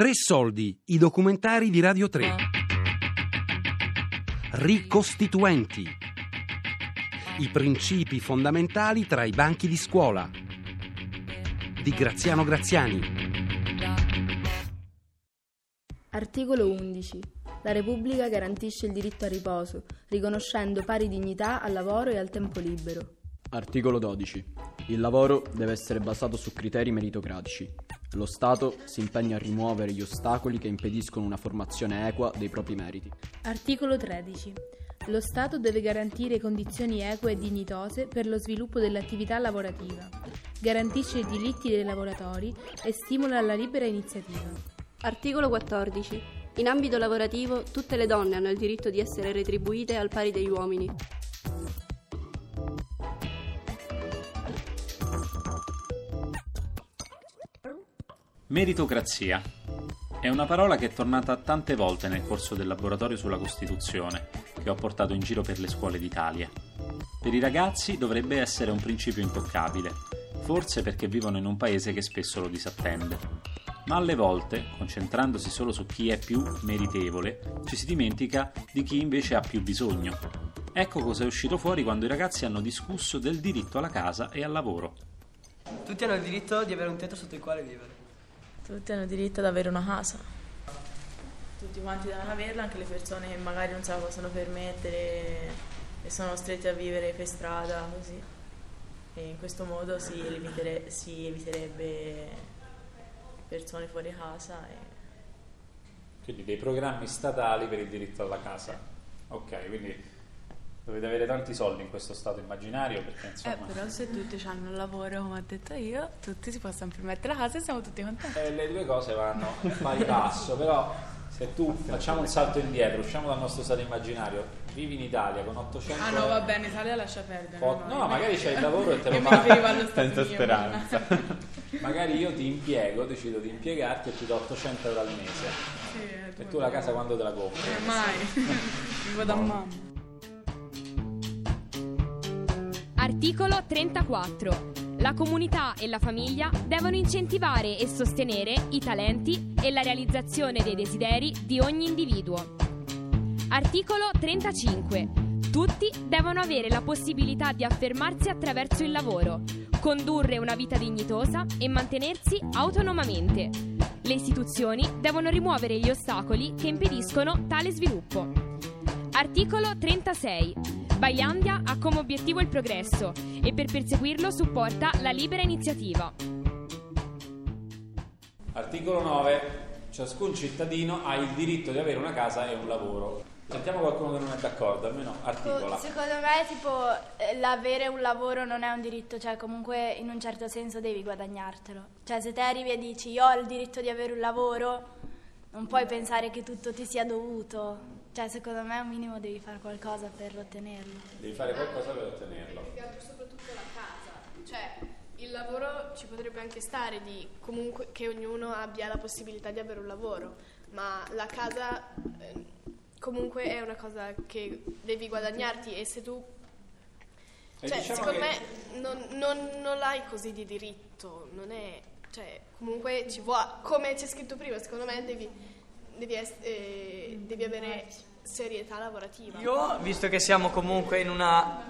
Tre soldi, i documentari di Radio 3. Ricostituenti. I principi fondamentali tra i banchi di scuola. Di Graziano Graziani. Articolo 11. La Repubblica garantisce il diritto al riposo, riconoscendo pari dignità al lavoro e al tempo libero. Articolo 12. Il lavoro deve essere basato su criteri meritocratici. Lo Stato si impegna a rimuovere gli ostacoli che impediscono una formazione equa dei propri meriti. Articolo 13. Lo Stato deve garantire condizioni eque e dignitose per lo sviluppo dell'attività lavorativa, garantisce i diritti dei lavoratori e stimola la libera iniziativa. Articolo 14. In ambito lavorativo tutte le donne hanno il diritto di essere retribuite al pari degli uomini. Meritocrazia è una parola che è tornata tante volte nel corso del laboratorio sulla Costituzione che ho portato in giro per le scuole d'Italia. Per i ragazzi dovrebbe essere un principio intoccabile, forse perché vivono in un paese che spesso lo disattende. Ma alle volte, concentrandosi solo su chi è più meritevole, ci si dimentica di chi invece ha più bisogno. Ecco cosa è uscito fuori quando i ragazzi hanno discusso del diritto alla casa e al lavoro. Tutti hanno il diritto di avere un tetto sotto il quale vivere. Tutti hanno diritto ad avere una casa. Tutti quanti devono averla, anche le persone che magari non se la possono permettere e sono strette a vivere per strada, così. E in questo modo si, evitere, si eviterebbe persone fuori casa. E... Quindi dei programmi statali per il diritto alla casa. Ok, quindi Dovete avere tanti soldi in questo stato immaginario perché insomma... Eh, però se tutti hanno un lavoro, come ho detto io, tutti si possono permettere la casa e siamo tutti contenti. Eh, le due cose vanno pari passo, però se tu facciamo un salto indietro, usciamo dal nostro stato immaginario, vivi in Italia con 800 Ah no, va bene, Italia lascia perdere. Po- no, no, magari c'hai il lavoro e te lo Stato Senza mio, speranza. magari io ti impiego, decido di impiegarti e ti do 800 euro al mese. Sì, eh, E tu la casa quando te la compri? Eh, mai. Vivo da mamma. Articolo 34. La comunità e la famiglia devono incentivare e sostenere i talenti e la realizzazione dei desideri di ogni individuo. Articolo 35. Tutti devono avere la possibilità di affermarsi attraverso il lavoro, condurre una vita dignitosa e mantenersi autonomamente. Le istituzioni devono rimuovere gli ostacoli che impediscono tale sviluppo. Articolo 36. Bailandia ha come obiettivo il progresso e per perseguirlo supporta la libera iniziativa. Articolo 9. Ciascun cittadino ha il diritto di avere una casa e un lavoro. Sentiamo qualcuno che non è d'accordo, almeno articola. Secondo me, tipo, eh, l'avere un lavoro non è un diritto, cioè comunque in un certo senso devi guadagnartelo. Cioè se te arrivi e dici io ho il diritto di avere un lavoro, non puoi pensare che tutto ti sia dovuto. Cioè secondo me un minimo devi fare qualcosa per ottenerlo. Devi fare qualcosa per ottenerlo. Più che altro soprattutto la casa. Cioè, il lavoro ci potrebbe anche stare di comunque che ognuno abbia la possibilità di avere un lavoro, ma la casa eh, comunque è una cosa che devi guadagnarti e se tu E cioè, diciamo secondo che- me non, non, non l'hai così di diritto, non è cioè, comunque ci vuole come c'è scritto prima, secondo me devi devi, ess- eh, devi avere serietà lavorativa. Io, visto che siamo comunque in una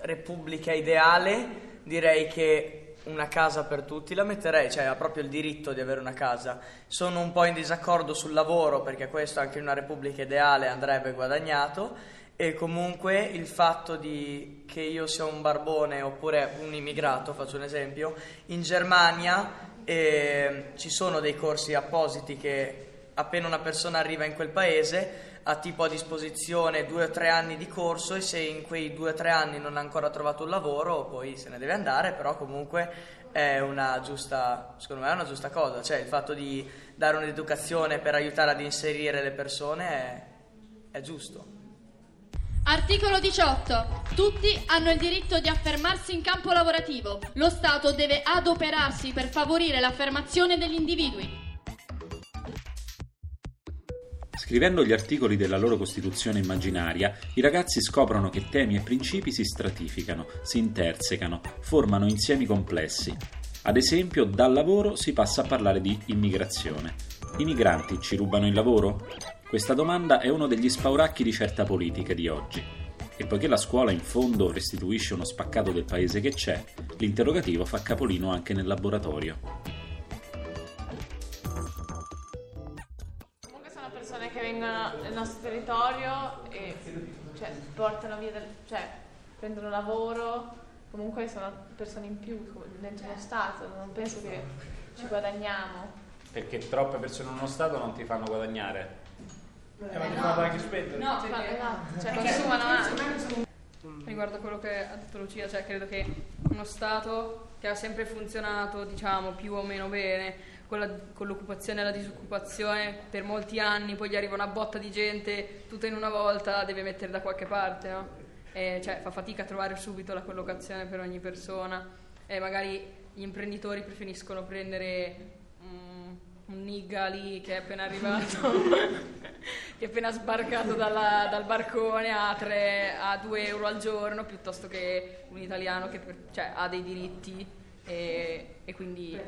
repubblica ideale, direi che una casa per tutti la metterei, cioè ha proprio il diritto di avere una casa. Sono un po' in disaccordo sul lavoro perché questo anche in una repubblica ideale andrebbe guadagnato e comunque il fatto di che io sia un barbone oppure un immigrato, faccio un esempio, in Germania eh, ci sono dei corsi appositi che appena una persona arriva in quel paese ha tipo a disposizione due o tre anni di corso e se in quei due o tre anni non ha ancora trovato un lavoro poi se ne deve andare, però comunque è una giusta, secondo me è una giusta cosa, cioè il fatto di dare un'educazione per aiutare ad inserire le persone è, è giusto. Articolo 18. Tutti hanno il diritto di affermarsi in campo lavorativo. Lo Stato deve adoperarsi per favorire l'affermazione degli individui. Scrivendo gli articoli della loro Costituzione immaginaria, i ragazzi scoprono che temi e principi si stratificano, si intersecano, formano insiemi complessi. Ad esempio, dal lavoro si passa a parlare di immigrazione. I migranti ci rubano il lavoro? Questa domanda è uno degli spauracchi di certa politica di oggi. E poiché la scuola in fondo restituisce uno spaccato del paese che c'è, l'interrogativo fa capolino anche nel laboratorio. Comunque sono persone che vengono nel nostro territorio e cioè, portano via, del, cioè prendono lavoro, comunque sono persone in più dentro uno Stato, non penso che ci guadagniamo. Perché troppe persone in uno Stato non ti fanno guadagnare. Eh, ma ti fanno anche spendere. No, perché, cioè consumano anche. Riguardo a quello che ha detto Lucia, cioè credo che uno Stato che ha sempre funzionato, diciamo, più o meno bene, con, la- con l'occupazione e la disoccupazione per molti anni, poi gli arriva una botta di gente tutta in una volta, deve mettere da qualche parte, no? E, cioè, fa fatica a trovare subito la collocazione per ogni persona e magari gli imprenditori preferiscono prendere mm, un nigga lì che è appena arrivato, che è appena sbarcato dalla- dal barcone a, 3, a 2 euro al giorno piuttosto che un italiano che per- cioè, ha dei diritti e, e quindi,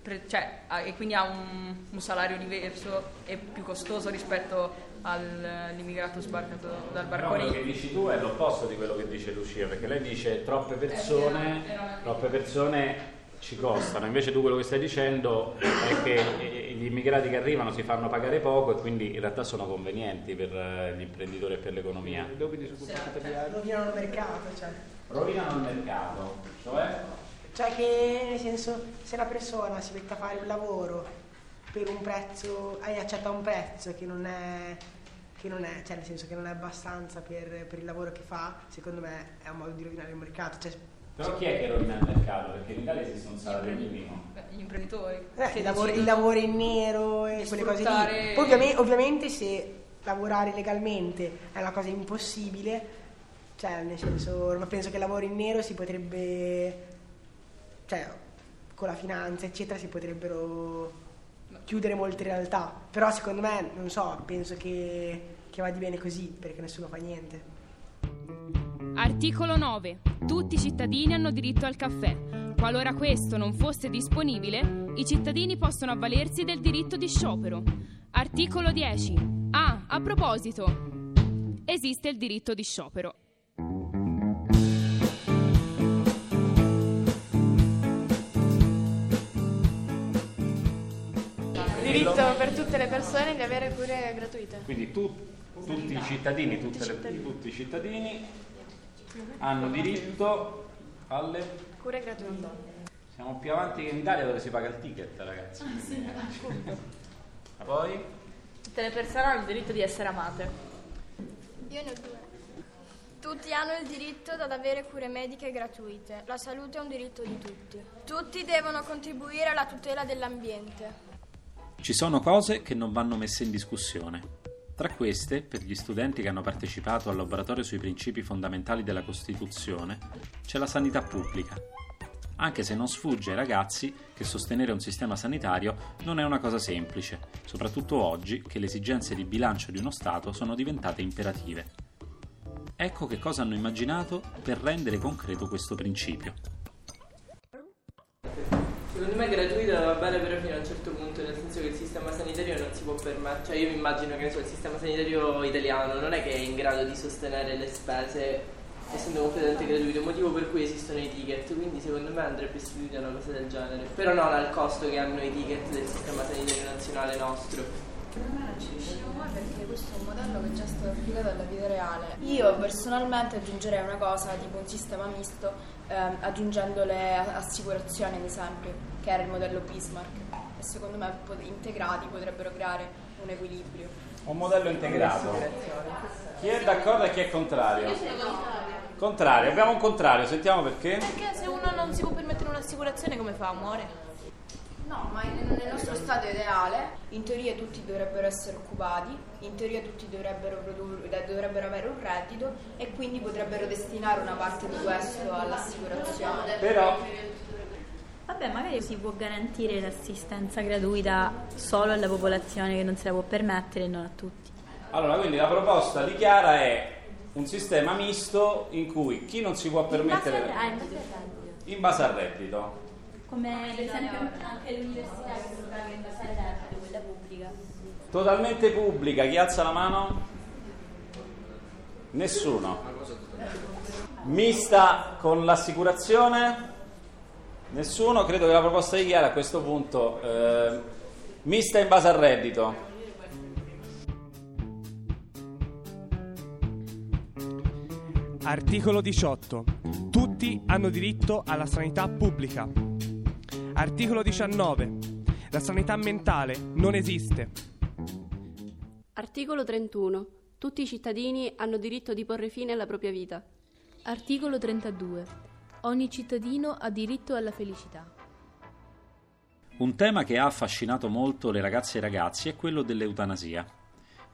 pre- cioè, ha, e quindi ha un, un salario diverso e più costoso rispetto al- all'immigrato sbarcato dal barcone. quello che dici tu è l'opposto di quello che dice Lucia, perché lei dice troppe persone, troppe persone ci costano, invece tu quello che stai dicendo è che eh, gli immigrati che arrivano si fanno pagare poco e quindi in realtà sono convenienti per eh, gli imprenditori e per l'economia. rovinano il mercato, cioè. Rovinano il mercato, cioè Cioè che nel senso se la persona si mette a fare un lavoro per un prezzo, eh, accetta un prezzo che non è, che non è, cioè nel senso che non è abbastanza per, per il lavoro che fa, secondo me è un modo di rovinare il mercato. Cioè, Però chi è che rovina il mercato? Perché in Italia esiste un salario minimo. Gli imprenditori. eh, che il, lavoro, il lavoro in nero e di quelle cose lì. Poi ovviamente, ovviamente se lavorare legalmente è una cosa impossibile, cioè nel senso penso che il lavoro in nero si potrebbe, cioè con la finanza eccetera si potrebbero chiudere molte realtà, però secondo me, non so, penso che, che vada bene così perché nessuno fa niente. Articolo 9. Tutti i cittadini hanno diritto al caffè. Qualora questo non fosse disponibile, i cittadini possono avvalersi del diritto di sciopero. Articolo 10. Ah, a proposito, esiste il diritto di sciopero. Diritto per tutte le persone di avere cure gratuite. Quindi tu- tutti i cittadini, tutte le- tutti i cittadini hanno diritto alle... Cure gratuite. Siamo più avanti che in Italia dove si paga il ticket, ragazzi. Ma poi? Tutte le persone hanno il diritto di essere amate. Io ne ho due. Tutti hanno il diritto ad avere cure mediche gratuite. La salute è un diritto di tutti. Tutti devono contribuire alla tutela dell'ambiente. Ci sono cose che non vanno messe in discussione. Tra queste, per gli studenti che hanno partecipato al laboratorio sui principi fondamentali della Costituzione, c'è la sanità pubblica. Anche se non sfugge ai ragazzi che sostenere un sistema sanitario non è una cosa semplice, soprattutto oggi che le esigenze di bilancio di uno Stato sono diventate imperative. Ecco che cosa hanno immaginato per rendere concreto questo principio. Secondo me gratuita va bene però fino a un certo punto, nel senso che il sistema sanitario non si può permettere, cioè io mi immagino che so, il sistema sanitario italiano non è che è in grado di sostenere le spese essendo completamente gratuito, motivo per cui esistono i ticket, quindi secondo me andrebbe istituita una cosa del genere, però non al costo che hanno i ticket del sistema sanitario nazionale nostro. Secondo me non ci riusciamo mai perché questo è un modello che è già stato applicato alla vita reale. Io personalmente aggiungerei una cosa, tipo un sistema misto, ehm, aggiungendo le assicurazioni ad esempio, che era il modello Bismarck. E secondo me pot- integrati potrebbero creare un equilibrio. Un modello integrato. Chi è d'accordo e chi è contrario? Contrario, abbiamo un contrario, sentiamo perché. Perché se uno non si può permettere un'assicurazione come fa? Muore? No, ma nel nostro stato ideale, in teoria tutti dovrebbero essere occupati, in teoria tutti dovrebbero, produrre, eh, dovrebbero avere un reddito e quindi potrebbero destinare una parte di questo all'assicurazione. Però Vabbè, magari si può garantire l'assistenza gratuita solo alla popolazione che non se la può permettere e non a tutti. Allora, quindi la proposta di Chiara è un sistema misto in cui chi non si può permettere Ah, in base al reddito. in base al reddito. Come ad esempio anche l'università che si paga in base al reddito, quella pubblica. Totalmente pubblica, chi alza la mano? Nessuno. Mista con l'assicurazione? Nessuno, credo che la proposta di Chiara a questo punto eh, mista in base al reddito. Articolo 18. Tutti hanno diritto alla sanità pubblica. Articolo 19. La sanità mentale non esiste. Articolo 31. Tutti i cittadini hanno diritto di porre fine alla propria vita. Articolo 32. Ogni cittadino ha diritto alla felicità. Un tema che ha affascinato molto le ragazze e i ragazzi è quello dell'eutanasia.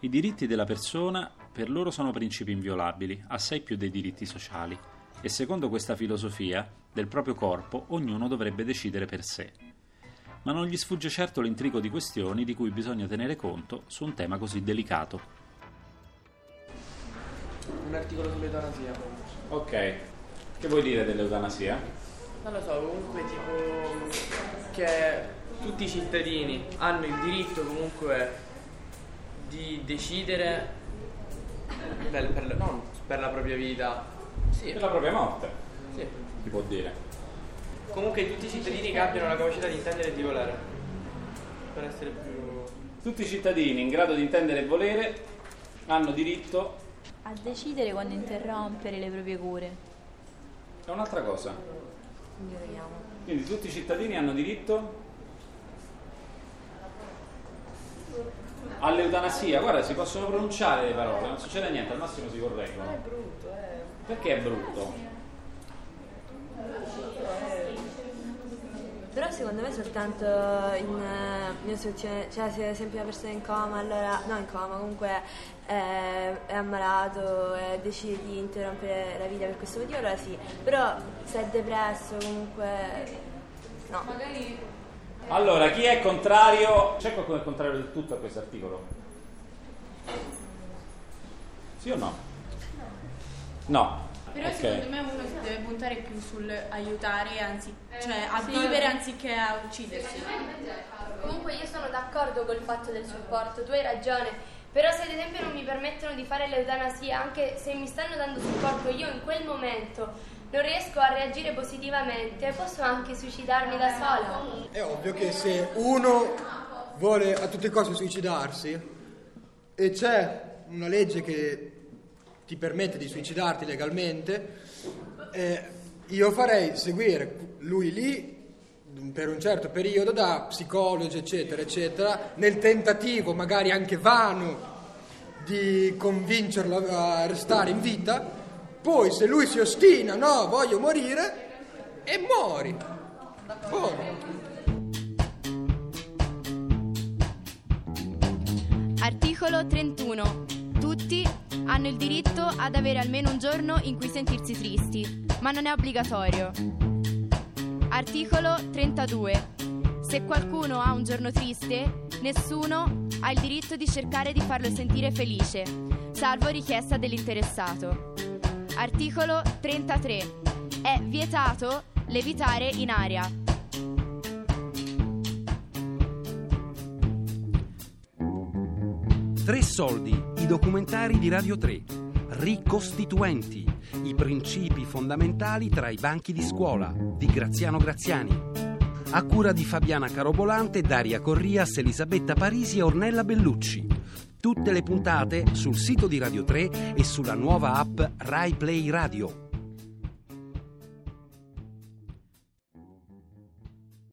I diritti della persona per loro sono principi inviolabili, assai più dei diritti sociali, e secondo questa filosofia del proprio corpo ognuno dovrebbe decidere per sé. Ma non gli sfugge certo l'intrigo di questioni di cui bisogna tenere conto su un tema così delicato. Un articolo sull'eutanasia. Ok, che vuoi dire dell'eutanasia? Non lo so, comunque tipo che tutti i cittadini hanno il diritto comunque di decidere per, per- non per la propria vita. Sì. Per la propria morte, Sì. Si può dire. Comunque tutti i cittadini che abbiano la capacità di intendere e di volere. Per essere più... Tutti i cittadini in grado di intendere e volere hanno diritto A decidere quando interrompere le proprie cure. a un'altra cosa. Quindi tutti i cittadini hanno diritto all'eutanasia. Guarda, si possono pronunciare le parole, non succede niente, al massimo si correggono. brutto, eh. Perché è brutto? Però secondo me soltanto in, eh, in una situazione, cioè se ad esempio una persona è in coma, allora, no in coma, comunque eh, è ammalato e decide di interrompere la vita per questo motivo, allora sì. Però se è depresso comunque no. Allora, chi è contrario? C'è qualcuno che è contrario del tutto a questo articolo? Sì o no? No. Però Ok. secondo me uno si deve puntare più sul aiutare, anzi, cioè a Sì. vivere anziché a uccidersi. Comunque io sono d'accordo col fatto del supporto, tu hai ragione, però se ad esempio non mi permettono di fare l'eutanasia, anche se mi stanno dando supporto, io in quel momento non riesco a reagire positivamente, posso anche suicidarmi da sola. È ovvio che se uno vuole a tutti i costi suicidarsi e c'è una legge che ti permette di suicidarti legalmente, eh, io farei seguire lui lì per un certo periodo da psicologi, eccetera, eccetera, nel tentativo magari anche vano di convincerlo a restare in vita, poi se lui si ostina, no, voglio morire, e muori. Buono. Articolo 31. Tutti hanno il diritto ad avere almeno un giorno in cui sentirsi tristi, ma non è obbligatorio. Articolo 32. Se qualcuno ha un giorno triste, nessuno ha il diritto di cercare di farlo sentire felice, salvo richiesta dell'interessato. Articolo 33. È vietato levitare in aria. Tre soldi, i documentari di Radio 3. Ricostituenti, i principi fondamentali tra i banchi di scuola di Graziano Graziani. A cura di Fabiana Carobolante, Daria Corrias, Elisabetta Parisi e Ornella Bellucci. Tutte le puntate sul sito di Radio 3 e sulla nuova app Rai Play Radio.